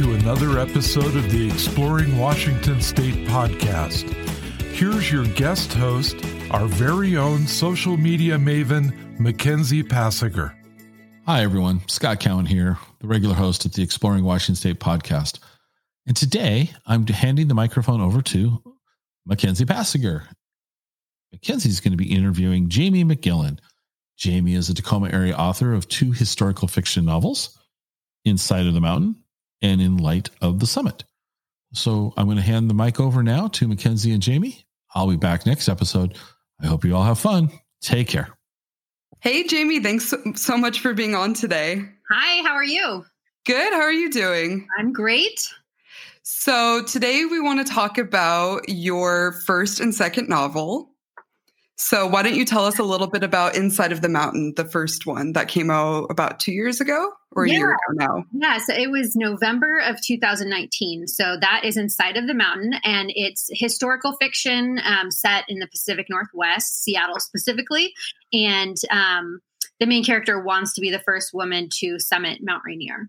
to another episode of the Exploring Washington State podcast. Here's your guest host, our very own social media maven, Mackenzie Passiger. Hi, everyone. Scott Cowan here, the regular host at the Exploring Washington State podcast. And today I'm handing the microphone over to Mackenzie Passiger. Mackenzie's going to be interviewing Jamie McGillan. Jamie is a Tacoma area author of two historical fiction novels, Inside of the Mountain and In Light of the Summit. So I'm going to hand the mic over now to Mackenzie and Jamie. I'll be back next episode. I hope you all have fun. Take care. Hey, Jamie, thanks so, so much for being on today. Hi, how are you? Good. How are you doing? I'm great. So, today we want to talk about your first and second novel, so, why don't you tell us a little bit about Inside of the Mountain, the first one that came out about two years ago or a yeah. year ago now? Yeah, so it was November of 2019. So, that is Inside of the Mountain, and it's historical fiction um, set in the Pacific Northwest, Seattle specifically. And um, the main character wants to be the first woman to summit Mount Rainier.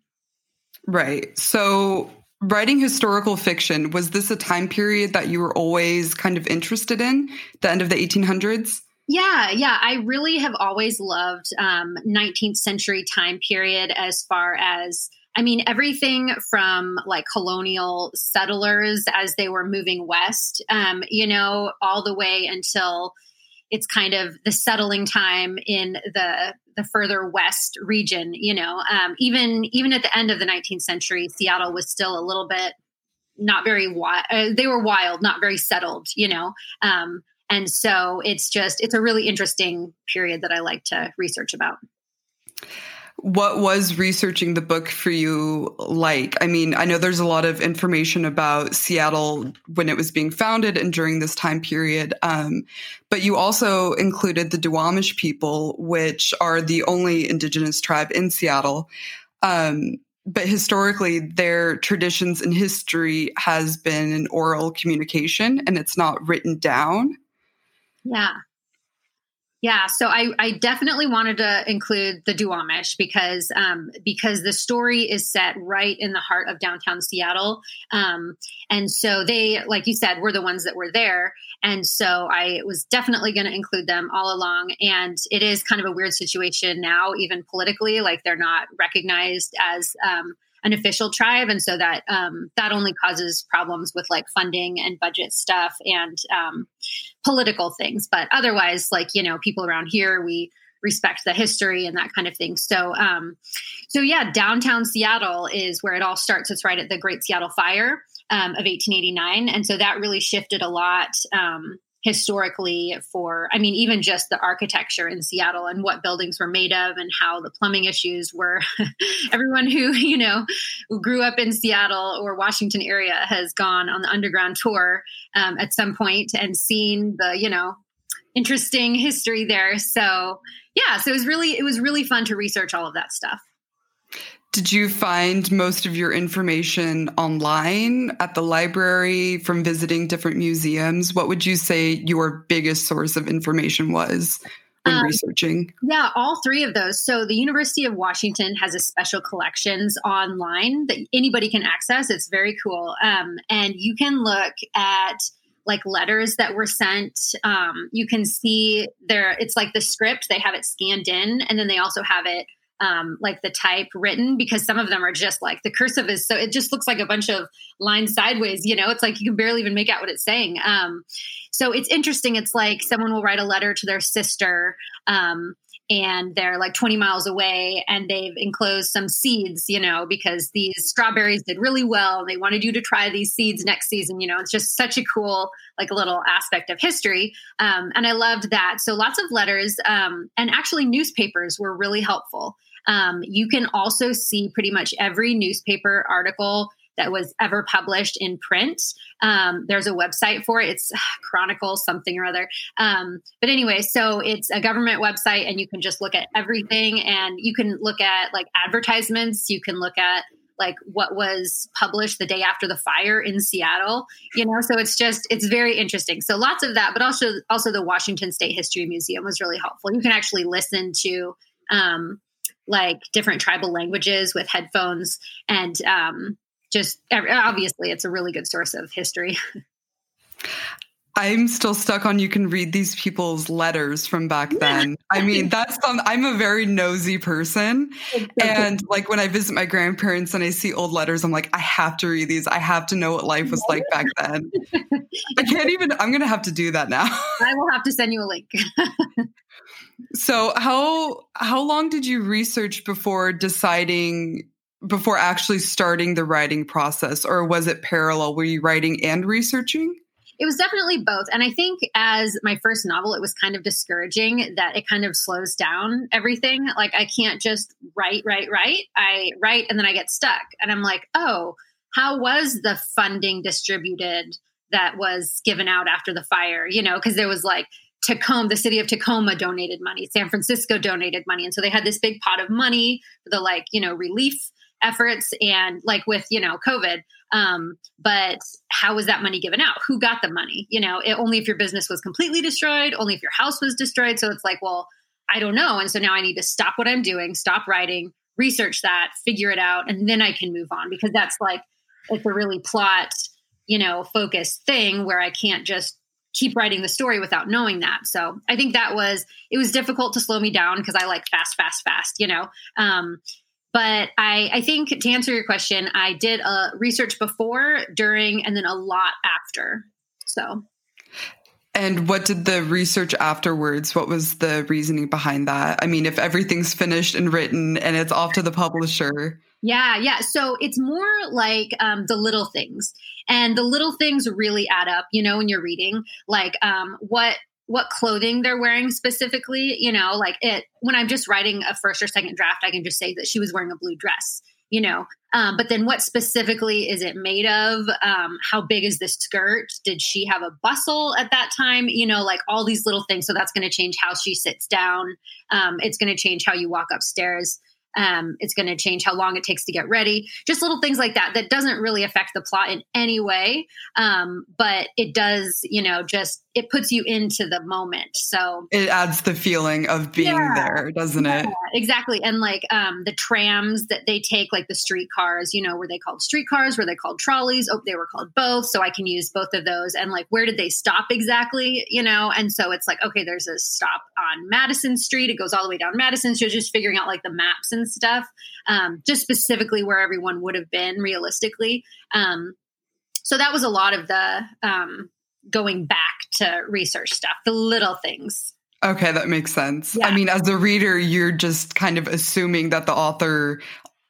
Right. So, writing historical fiction was this a time period that you were always kind of interested in the end of the 1800s yeah yeah. I really have always loved um, 19th century time period as far as i mean everything from like colonial settlers as they were moving west um, you know all the way until it's kind of the settling time in the the further west region you know um, even even at the end of the 19th century seattle was still a little bit not very wild uh, they were wild not very settled you know um, and so it's just it's a really interesting period that i like to research about what was researching the book for you like? I mean, I know there's a lot of information about Seattle when it was being founded and during this time period, um, but you also included the Duwamish people, which are the only indigenous tribe in Seattle. Um, but historically, their traditions and history has been an oral communication and it's not written down. Yeah. Yeah, so I, I definitely wanted to include the Duwamish because um, because the story is set right in the heart of downtown Seattle, um, and so they, like you said, were the ones that were there, and so I was definitely going to include them all along. And it is kind of a weird situation now, even politically, like they're not recognized as um, an official tribe, and so that um, that only causes problems with like funding and budget stuff and um, political things. But otherwise, like you know, people around here, we respect the history and that kind of thing. So, um, so yeah, downtown Seattle is where it all starts. It's right at the Great Seattle Fire um, of 1889, and so that really shifted a lot. Um, historically for i mean even just the architecture in seattle and what buildings were made of and how the plumbing issues were. Everyone who you know who grew up in seattle or washington area has gone on the underground tour um, at some point and seen the you know interesting history there. So yeah so it was really it was really fun to research all of that stuff did you find most of your information online at the library from visiting different museums? What would you say your biggest source of information was when um, researching? Yeah, all three of those. So the University of Washington has a special collections online that anybody can access. It's very cool. Um, and you can look at like letters that were sent. Um, you can see there, it's like the script, they have it scanned in, and then they also have it um, like the type written because some of them are just like the cursive is so it just looks like a bunch of lines sideways you know? It's like you can barely even make out what it's saying. Um, so it's interesting. It's like someone will write a letter to their sister um, and they're like 20 miles away and they've enclosed some seeds you know because these strawberries did really well they wanted you to try these seeds next season you know? It's just such a cool like a little aspect of history. Um, and i loved that. So lots of letters um, and actually newspapers were really helpful um, you can also see pretty much every newspaper article that was ever published in print. Um, there's a website for it. It's Chronicle something or other. Um, but anyway, so it's a government website, and you can just look at everything, and you can look at like advertisements. You can look at like what was published the day after the fire in Seattle, you know, so it's just it's very interesting. So lots of that, but also also the Washington State History Museum was really helpful. You can actually listen to um, like different tribal languages with headphones and um, just obviously it's a really good source of history. I'm still stuck on you can read these people's letters from back then. I mean, that's some, I'm a very nosy person. And like when I visit my grandparents and I see old letters, I'm like, I have to read these. I have to know what life was like back then. I can't even, I'm going to have to do that now. I will have to send you a link. so how, how long did you research before deciding before actually starting the writing process or was it parallel? Were you writing and researching? It was definitely both. And I think as my first novel, it was kind of discouraging that it kind of slows down everything. Like I can't just write, write, write. I write and then I get stuck. And I'm like, oh, how was the funding distributed that was given out after the fire? You know, because there was like, Tacoma, the city of Tacoma donated money, San Francisco donated money. And so they had this big pot of money for the like, you know, relief efforts and like with, you know, COVID. Um, but how was that money given out? Who got the money? You know, it, only if your business was completely destroyed, only if your house was destroyed. So it's like, well, I don't know. And so now I need to stop what I'm doing, stop writing, research that, figure it out, and then I can move on because that's like, it's a really plot, you know, focused thing where I can't just keep writing the story without knowing that. So I think that was it was difficult to slow me down because I like fast, fast, fast, you know. Um, but I, I think to answer your question, I did a research before, during, and then a lot after. So. And what did the research afterwards? What was the reasoning behind that? I mean, if everything's finished and written and it's off to the publisher. Yeah, yeah. So it's more like um, the little things, and the little things really add up. You know, when you're reading, like um, what what clothing they're wearing specifically. You know, like it when I'm just writing a first or second draft, I can just say that she was wearing a blue dress. You know, um, but then what specifically is it made of? Um, how big is this skirt? Did she have a bustle at that time? You know, like all these little things. So that's going to change how she sits down. Um, it's going to change how you walk upstairs. Um, it's going to change how long it takes to get ready. Just little things like that that doesn't really affect the plot in any way, um, but it does, you know, just it puts you into the moment. So it adds the feeling of being yeah, there, doesn't yeah, it? Exactly. And like um, the trams that they take, like the streetcars, you know, were they called streetcars? Were they called trolleys? Oh, they were called both. So I can use both of those. And like, where did they stop exactly? You know, and so it's like, okay, there's a stop on Madison Street. It goes all the way down Madison. So just figuring out like the maps and stuff, um, just specifically where everyone would have been realistically. Um, so that was a lot of the um, going back to research stuff, the little things. Okay, that makes sense. Yeah. I mean, as a reader, you're just kind of assuming that the author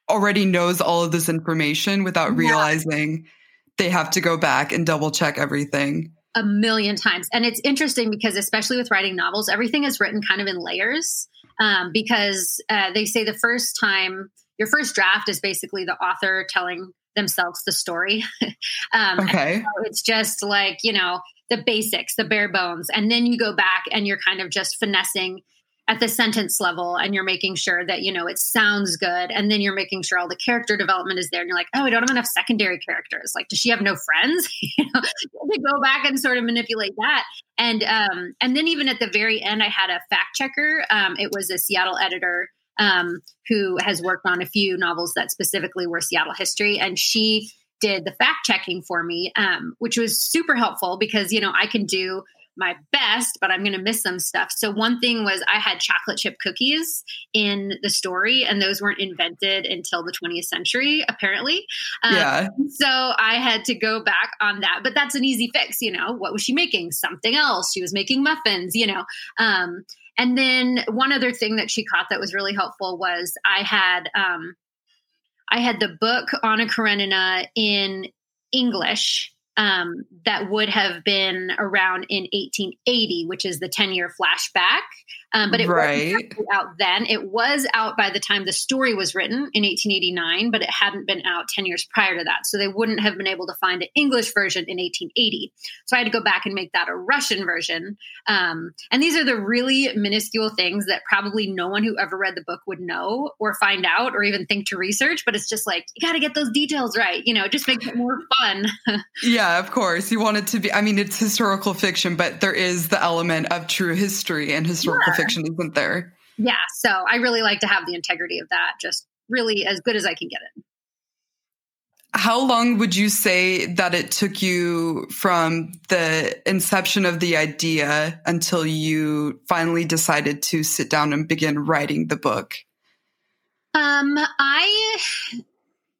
already knows all of this information without realizing yeah. they have to go back and double check everything. A million times. And it's interesting because, especially with writing novels, everything is written kind of in layers um, because uh, they say the first time, your first draft is basically the author telling themselves the story. um, okay. So it's just like, you know, the basics, the bare bones. And then you go back and you're kind of just finessing at the sentence level and you're making sure that, you know, it sounds good. And then you're making sure all the character development is there. And you're like, oh, I don't have enough secondary characters. Like, does she have no friends? you know, to go back and sort of manipulate that. And um, and then even at the very end, I had a fact checker. Um, it was a Seattle editor um, who has worked on a few novels that specifically were Seattle history. And she did the fact checking for me, um, which was super helpful because, you know, I can do my best, but I'm going to miss some stuff. So, one thing was I had chocolate chip cookies in the story, and those weren't invented until the 20th century, apparently. Um, yeah. So, I had to go back on that. But that's an easy fix, you know. What was she making? Something else. She was making muffins, you know. Um, and then one other thing that she caught that was really helpful was I had um, I had the book Anna Karenina in English um, that would have been around in 1880, which is the 10 year flashback. Um, but it right. wasn't out then. It was out by the time the story was written in 1889, but it hadn't been out 10 years prior to that. So they wouldn't have been able to find an English version in 1880. So I had to go back and make that a Russian version. Um, and these are the really minuscule things that probably no one who ever read the book would know or find out or even think to research. But it's just like, you got to get those details right. You know, it just makes it more fun. yeah, of course. You want it to be, I mean, it's historical fiction, but there is the element of true history and historical yeah fiction, isn't there? Yeah. So I really like to have the integrity of that, just really as good as I can get it. how long would you say that it took you from the inception of the idea until you finally decided to sit down and begin writing the book? Um, I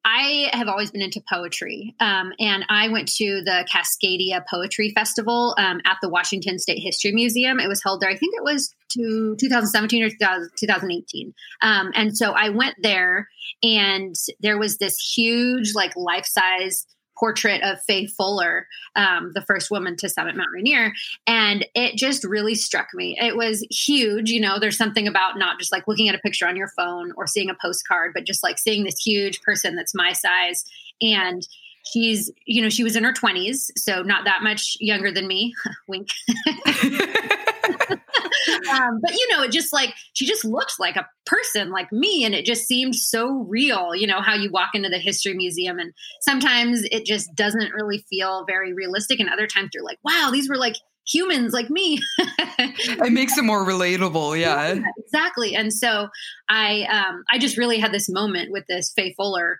I have always been into poetry, um, and I went to the Cascadia Poetry Festival um, at the Washington State History Museum. It was held there, I think it was to 2017 or 2018. Um, and so I went there, and there was this huge, like, life size portrait of Fay Fuller, um, the first woman to summit Mount Rainier. And it just really struck me. It was huge. You know, there's something about not just like looking at a picture on your phone or seeing a postcard, but just like seeing this huge person that's my size. And she's, you know, she was in her 20s, so not that much younger than me. Wink. um, but you know, it just like she just looked like a person like me, and it just seemed so real. You know how you walk into the history museum, and sometimes it just doesn't really feel very realistic, and other times you're like, wow, these were like humans like me. it makes it more relatable, yeah. yeah. Exactly. And so I um I just really had this moment with this Fay Fuller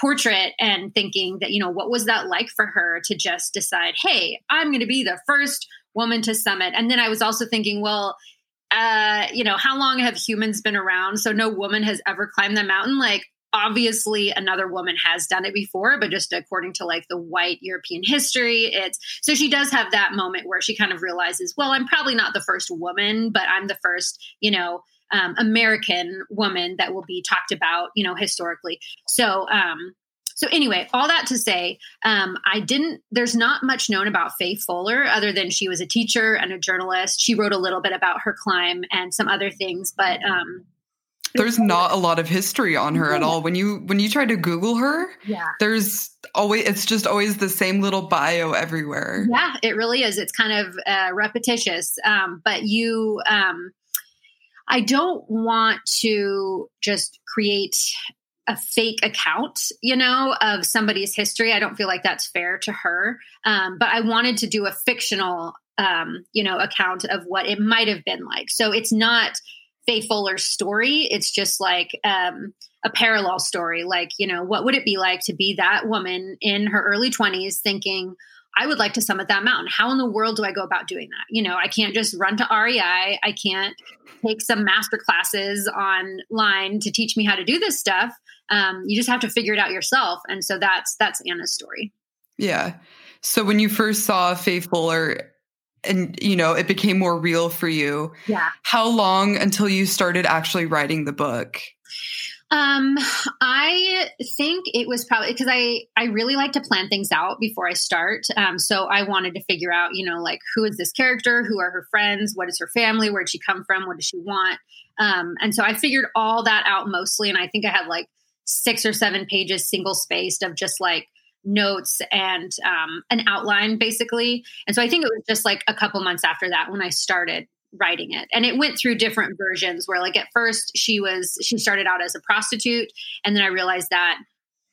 portrait and thinking that, you know, what was that like for her to just decide, hey, I'm going to be the first woman to summit. And then I was also thinking, well, uh, you know, how long have humans been around? So no woman has ever climbed the mountain. Like, obviously another woman has done it before but just according to like the white european history it's so she does have that moment where she kind of realizes well i'm probably not the first woman but i'm the first you know um, american woman that will be talked about you know historically so um so anyway, all that to say, um, I didn't. There's not much known about Fay Fuller other than she was a teacher and a journalist. She wrote a little bit about her climb and some other things, but um, there's not a lot of history on her at all. When you when you try to Google her, yeah, there's always it's just always the same little bio everywhere. Yeah, it really is. It's kind of uh, repetitious, um, but you. Um, I don't want to just create a fake account, you know, of somebody's history. I don't feel like that's fair to her. Um, but I wanted to do a fictional, um, you know, account of what it might have been like. So it's not Fay Fuller's story. It's just like um, a parallel story. Like, you know, what would it be like to be that woman in her early 20s thinking, I would like to summit that mountain. How in the world do I go about doing that? You know, I can't just run to REI. I can't take some master classes online to teach me how to do this stuff. Um, you just have to figure it out yourself. And so that's that's Anna's story. Yeah. So when you first saw Fay Fuller and you know it became more real for you, yeah. How long until you started actually writing the book? Um, I think it was probably because I I really like to plan things out before I start. Um, so I wanted to figure out, you know, like who is this character? Who are her friends? What is her family? Where did she come from? What does she want? Um, and so I figured all that out mostly, and I think I had like six or seven pages, single spaced, of just like notes and um, an outline, basically. And so I think it was just like a couple months after that when I started writing it and it went through different versions where like at first she was she started out as a prostitute and then i realized that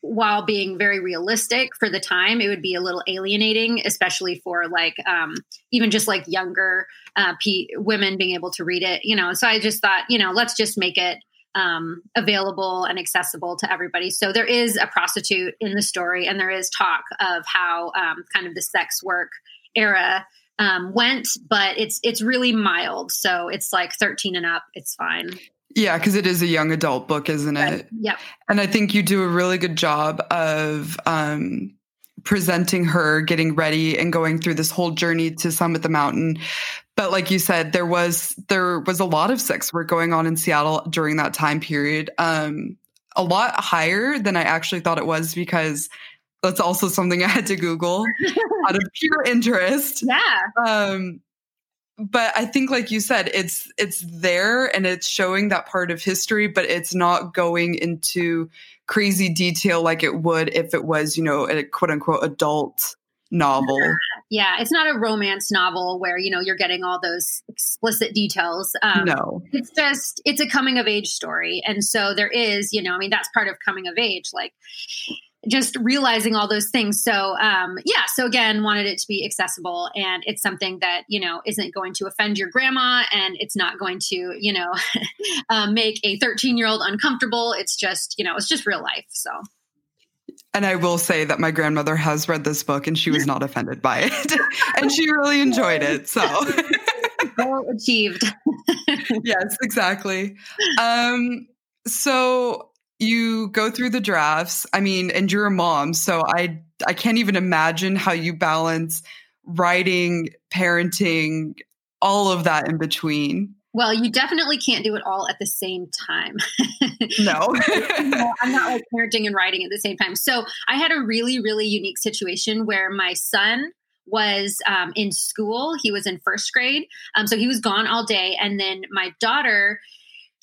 while being very realistic for the time it would be a little alienating especially for like um, even just like younger uh, p- women being able to read it you know so i just thought you know let's just make it um, available and accessible to everybody so there is a prostitute in the story and there is talk of how um, kind of the sex work era um, went, but it's it's really mild. So it's like 13 and up. It's fine. Yeah, because it is a young adult book, isn't it? Right. Yep. And I think you do a really good job of um, presenting her getting ready and going through this whole journey to summit the mountain. But like you said, there was there was a lot of sex work going on in Seattle during that time period. Um, a lot higher than I actually thought it was because that's also something I had to Google out of pure interest. Yeah. Um, but I think, like you said, it's it's there and it's showing that part of history, but it's not going into crazy detail like it would if it was, you know, a quote unquote adult novel. Yeah, it's not a romance novel where you know you're getting all those explicit details. Um, no, it's just it's a coming of age story, and so there is, you know, I mean that's part of coming of age, like just realizing all those things. So, um, yeah. So again, wanted it to be accessible, and it's something that you know isn't going to offend your grandma, and it's not going to you know um, make a 13 year old uncomfortable. It's just you know it's just real life. So. And I will say that my grandmother has read this book and she was not offended by it. and she really enjoyed it. So goal achieved. yes, exactly. Um, so you go through the drafts. I mean, and you're a mom, so I I can't even imagine how you balance writing, parenting, all of that in between. Well, you definitely can't do it all at the same time. no. no. I'm not like parenting and writing at the same time. So I had a really, really unique situation where my son was um, in school. He was in first grade. Um, so he was gone all day. And then my daughter,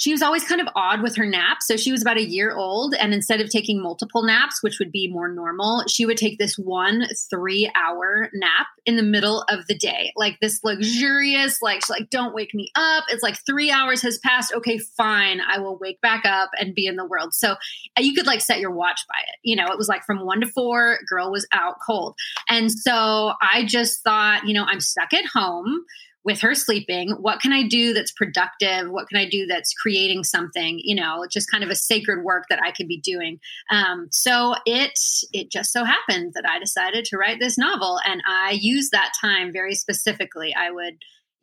she was always kind of odd with her naps. So she was about a year old. And instead of taking multiple naps, which would be more normal, she would take this one three hour nap in the middle of the day. Like this luxurious, like, she's like, don't wake me up. It's like three hours has passed. Okay, fine. I will wake back up and be in the world. So uh, you could like set your watch by it. You know, it was like from one to four, girl was out cold. And so I just thought, you know, I'm stuck at home with her sleeping what can i do that's productive? What can i do that's creating something you know just kind of a sacred work that i could be doing. Um, so it it just so happened that i decided to write this novel and i used that time very specifically. I would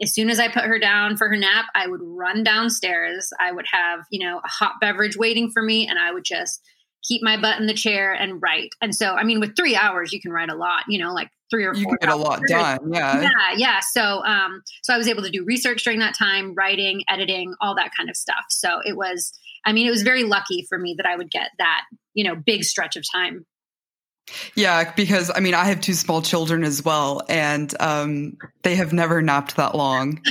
as soon as i put her down for her nap i would run downstairs. I would have you know a hot beverage waiting for me and i would just keep my butt in the chair and write. And so i mean with three hours you can write a lot you know like three or you four. You get a lot done. Yeah. Yeah. Yeah. So, um, so I was able to do research during that time, writing, editing, all that kind of stuff. So it was, I mean, it was very lucky for me that I would get that, you know, big stretch of time yeah, because I mean, I have two small children as well, and um, they have never napped that long.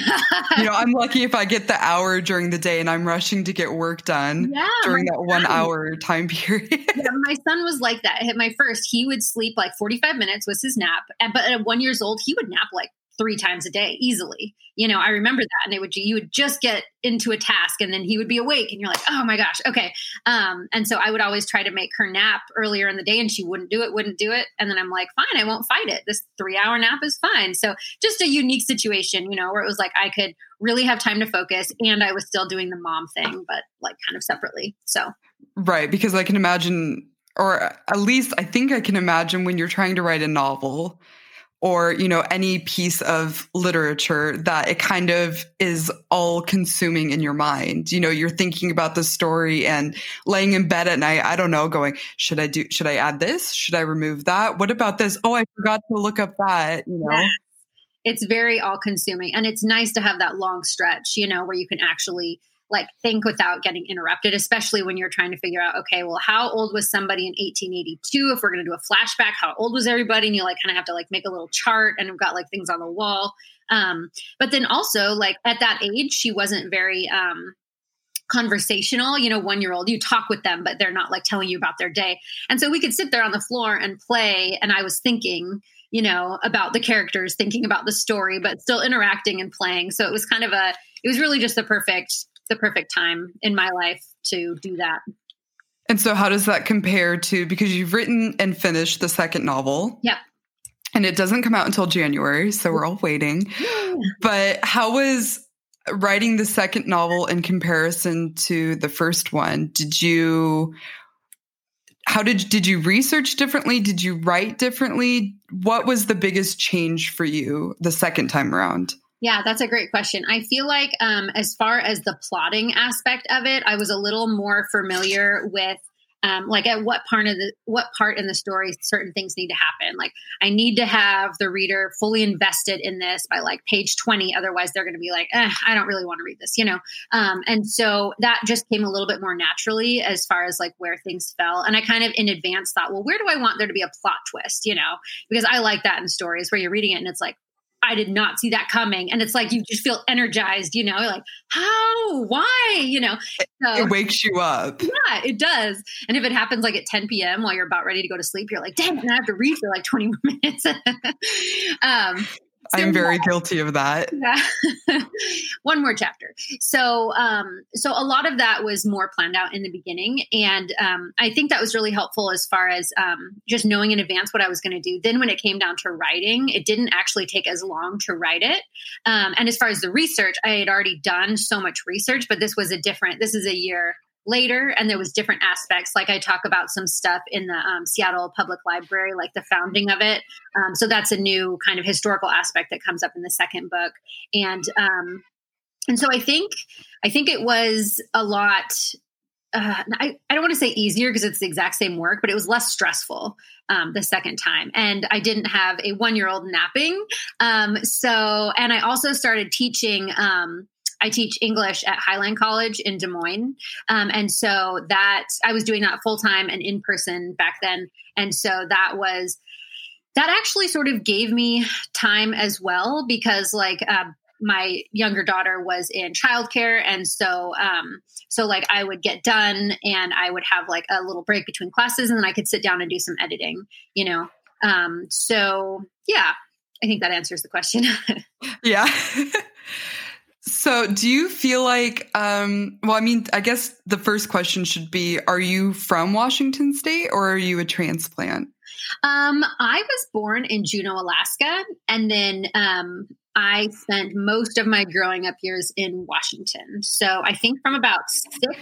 you know, I'm lucky if I get the hour during the day, and I'm rushing to get work done yeah, during that one hour time period. yeah, my son was like that. At my first, he would sleep like 45 minutes was his nap, but at one years old, he would nap like three times a day easily. You know, I remember that. And it would, you would just get into a task and then he would be awake and you're like, oh my gosh, okay. Um, and so I would always try to make her nap earlier in the day and she wouldn't do it, wouldn't do it. And then I'm like, fine, I won't fight it. This three hour nap is fine. So just a unique situation, you know, where it was like I could really have time to focus and I was still doing the mom thing, but like kind of separately. So, right. Because I can imagine, or at least I think I can imagine when you're trying to write a novel or you know any piece of literature that it kind of is all consuming in your mind. You know you're thinking about the story and laying in bed at night i don't know going should i do should i add this? Should i remove that? What about this? Oh i forgot to look up that you know? It's very all consuming and it's nice to have that long stretch you know where you can actually like think without getting interrupted, especially when you're trying to figure out, okay, well, how old was somebody in 1882? If we're going to do a flashback, how old was everybody? And you like kind of have to like make a little chart and we've got like things on the wall. Um, but then also like at that age, she wasn't very, um, conversational you know one year old you talk with them but they're not like telling you about their day and so we could sit there on the floor and play and i was thinking you know about the characters thinking about the story but still interacting and playing so it was kind of a it was really just the perfect the perfect time in my life to do that. And so, how does that compare to because you've written and finished the second novel? Yep. And it doesn't come out until January, so we're all waiting. but how was writing the second novel in comparison to the first one? Did you how did did you research differently? Did you write differently? What was the biggest change for you the second time around? Yeah, that's a great question. I feel like, um, as far as the plotting aspect of it, I was a little more familiar with, um, like, at what part of the what part in the story certain things need to happen. Like, I need to have the reader fully invested in this by like page twenty, otherwise they're going to be like, eh, I don't really want to read this, you know. Um, and so that just came a little bit more naturally as far as like where things fell. And I kind of in advance thought, well, where do I want there to be a plot twist, you know? Because I like that in stories where you're reading it and it's like, I did not see that coming. And it's like you just feel energized, you know, like, how? Why? You know, so, it wakes you up. Yeah, it does. And if it happens like at 10 p.m. while you're about ready to go to sleep, you're like, damn, I have to read for like 20 minutes. um, I'm very yeah. guilty of that. Yeah. One more chapter. So, um, so a lot of that was more planned out in the beginning, and um, I think that was really helpful as far as um, just knowing in advance what I was going to do. Then, when it came down to writing, it didn't actually take as long to write it. Um, and as far as the research, I had already done so much research, but this was a different. This is a year later and there was different aspects like i talk about some stuff in the um, seattle public library like the founding of it um, so that's a new kind of historical aspect that comes up in the second book and um, and so i think i think it was a lot uh, I, I don't want to say easier because it's the exact same work, but it was less stressful um, the second time. And I didn't have a one year old napping. Um, so, and I also started teaching. Um, I teach English at Highline College in Des Moines. Um, and so that I was doing that full time and in person back then. And so that was, that actually sort of gave me time as well because like uh, my younger daughter was in childcare and so um so like i would get done and i would have like a little break between classes and then i could sit down and do some editing you know um so yeah i think that answers the question yeah so do you feel like um well i mean i guess the first question should be are you from washington state or are you a transplant um, I was born in Juneau, Alaska, and then um, I spent most of my growing up years in Washington. So I think from about six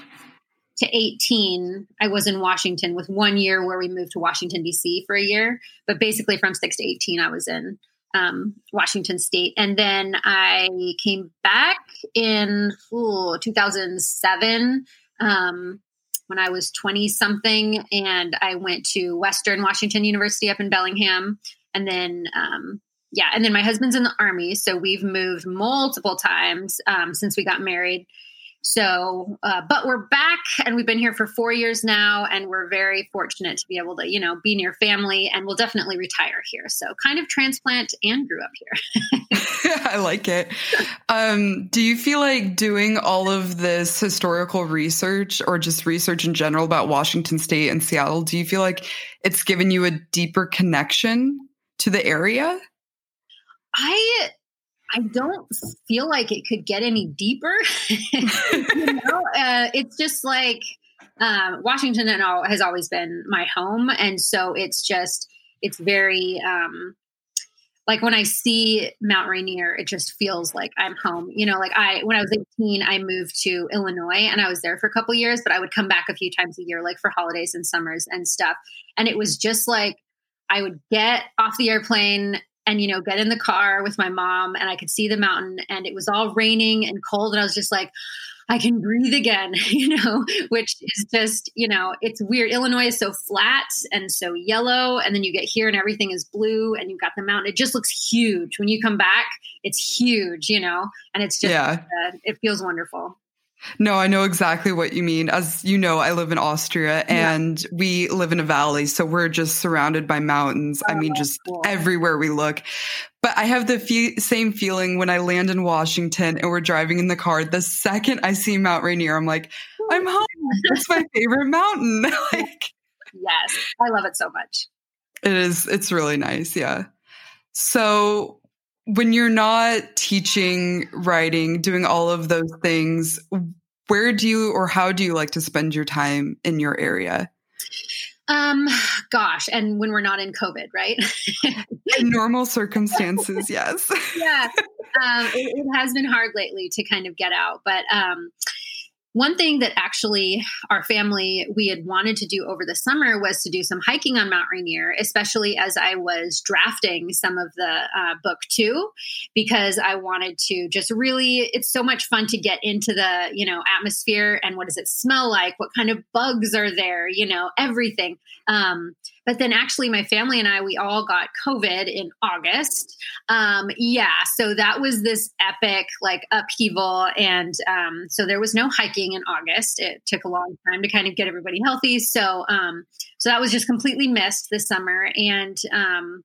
to 18, I was in Washington with one year where we moved to Washington, D.C. for a year. But basically from six to 18, I was in um, Washington State. And then I came back in ooh, 2007 um, when I was 20 something. And I went to Western Washington University up in Bellingham. And then um, yeah, and then my husband's in the army, so we've moved multiple times um, since we got married. So, uh, but we're back, and we've been here for four years now, and we're very fortunate to be able to, you know, be near family, and we'll definitely retire here. So, kind of transplant and grew up here. I like it. Um, do you feel like doing all of this historical research, or just research in general about Washington State and Seattle? Do you feel like it's given you a deeper connection to the area? I I don't feel like it could get any deeper. you know, uh, it's just like um, Washington and all has always been my home, and so it's just it's very um, like when I see Mount Rainier, it just feels like I'm home. You know, like I when I was 18, I moved to Illinois and I was there for a couple years, but I would come back a few times a year, like for holidays and summers and stuff. And it was just like I would get off the airplane and you know get in the car with my mom and i could see the mountain and it was all raining and cold and i was just like i can breathe again you know which is just you know it's weird. Illinois is so flat and so yellow and then you get here and everything is blue and you've got the mountain. It just looks huge. When you come back it's huge you know and it's just yeah. Uh, it feels wonderful no, I know exactly what you mean. As you know, I live in Austria and yeah. we live in a valley. So we're just surrounded by mountains. Oh, I mean, just everywhere we look. But I have the fe- same feeling when I land in Washington and we're driving in the car. The second I see Mount Rainier, I'm like, I'm home. It's my favorite mountain. like, yes, I love it so much. It is. It's really nice. Yeah. So when you're not teaching, writing, doing all of those things, where do you or how do you like to spend your time in your area? Um, gosh, and when we're not in COVID, right? in normal circumstances, yes. yeah, um, it, it, has been hard lately to kind of get out, but um, one thing that actually our family we had wanted to do over the summer was to do some hiking on Mount Rainier, especially as I was drafting some of the uh, book too, because I wanted to just really. It's so much fun to get into the you know atmosphere and what does it smell like? What kind of bugs are there? You know everything. Um, but then actually, my family and I, we all got COVID in August. Um, yeah. So that was this epic like upheaval. And um, so there was no hiking in August. It took a long time to kind of get everybody healthy. So, um, so that was just completely missed this summer. And, um,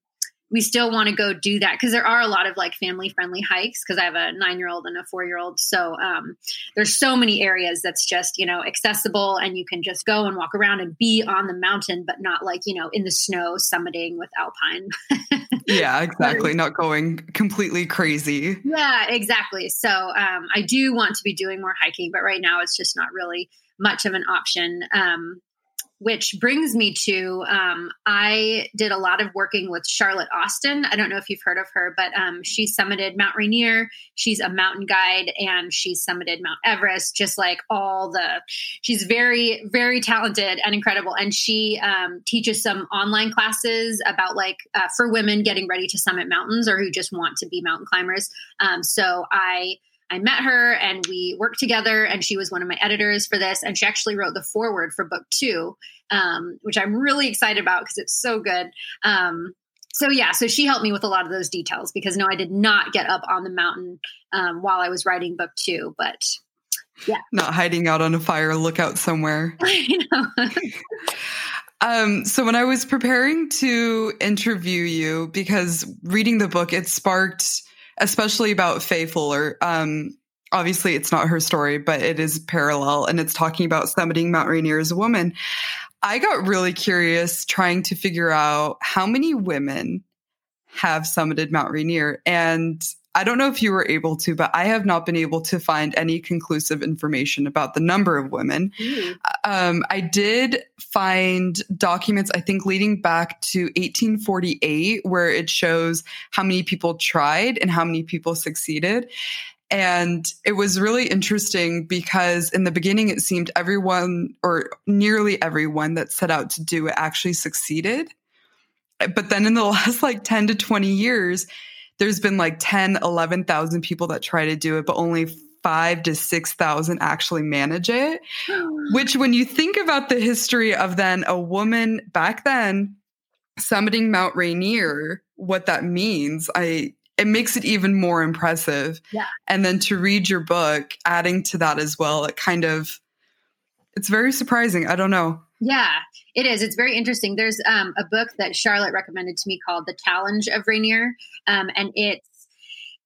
we still want to go do that because there are a lot of like family friendly hikes because I have a nine year old and a four year old. So um, there's so many areas that's just, you know, accessible and you can just go and walk around and be on the mountain, but not like, you know, in the snow summiting with Alpine. yeah, exactly. not going completely crazy. Yeah, exactly. So um, I do want to be doing more hiking, but right now it's just not really much of an option. Um, which brings me to um, I did a lot of working with Charlotte Austin. I don't know if you've heard of her, but um, she summited Mount Rainier. She's a mountain guide and she summited Mount Everest, just like all the, she's very, very talented and incredible. And she um, teaches some online classes about like uh, for women getting ready to summit mountains or who just want to be mountain climbers. Um, so I, I met her and we worked together, and she was one of my editors for this. And she actually wrote the foreword for book two, um, which I'm really excited about because it's so good. Um, so yeah, so she helped me with a lot of those details because no, I did not get up on the mountain um, while I was writing book two, but yeah, not hiding out on a fire lookout somewhere. um, so when I was preparing to interview you, because reading the book, it sparked especially about Fay Fuller. Um, obviously, it's not her story, but it is parallel, and it's talking about summiting Mount Rainier as a woman. I got really curious trying to figure out how many women have summited Mount Rainier. And I don't know if you were able to, but I have not been able to find any conclusive information about the number of women. Mm. Um, I did find documents, I think, leading back to 1848, where it shows how many people tried and how many people succeeded. And it was really interesting because in the beginning, it seemed everyone or nearly everyone that set out to do it actually succeeded. But then in the last like 10 to 20 years, there's been like 10, 11,000 people that try to do it, but only five to 6,000 actually manage it. Which, when you think about the history of then a woman back then summiting Mount Rainier, what that means, I, it makes it even more impressive. Yeah. And then to read your book, adding to that as well, it kind of, it's very surprising. I don't know. Yeah, it is. It's very interesting. There's um, a book that Charlotte recommended to me called The Challenge of Rainier, um, and it's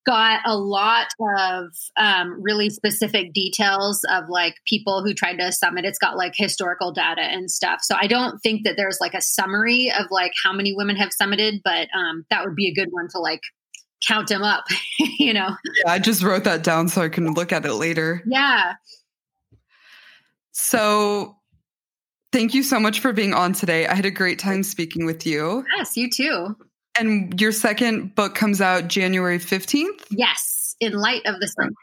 got a lot of um, really specific details of like people who tried to summit. It's got like historical data and stuff. So I don't think that there's like a summary of like how many women have summited, but um, that would be a good one to like count them up, you know? Yeah, I just wrote that down so I can look at it later. Yeah. So Thank you so much for being on today. I had a great time speaking with you. Yes, you too. And your second book comes out January 15th? Yes, in light of the summit.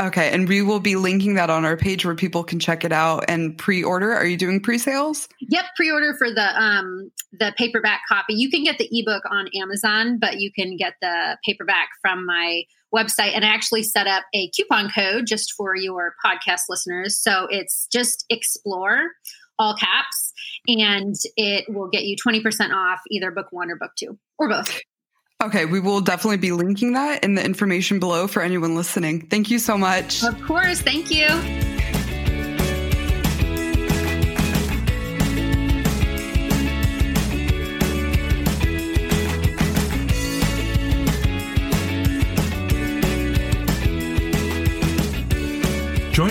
Okay, and we will be linking that on our page where people can check it out and pre-order. Are you doing pre-sales? Yep, pre-order for the um the paperback copy. You can get the ebook on Amazon, but you can get the paperback from my website and I actually set up a coupon code just for your podcast listeners. So it's just explore all caps, and it will get you 20% off either book one or book two or both. Okay, we will definitely be linking that in the information below for anyone listening. Thank you so much. Of course. Thank you.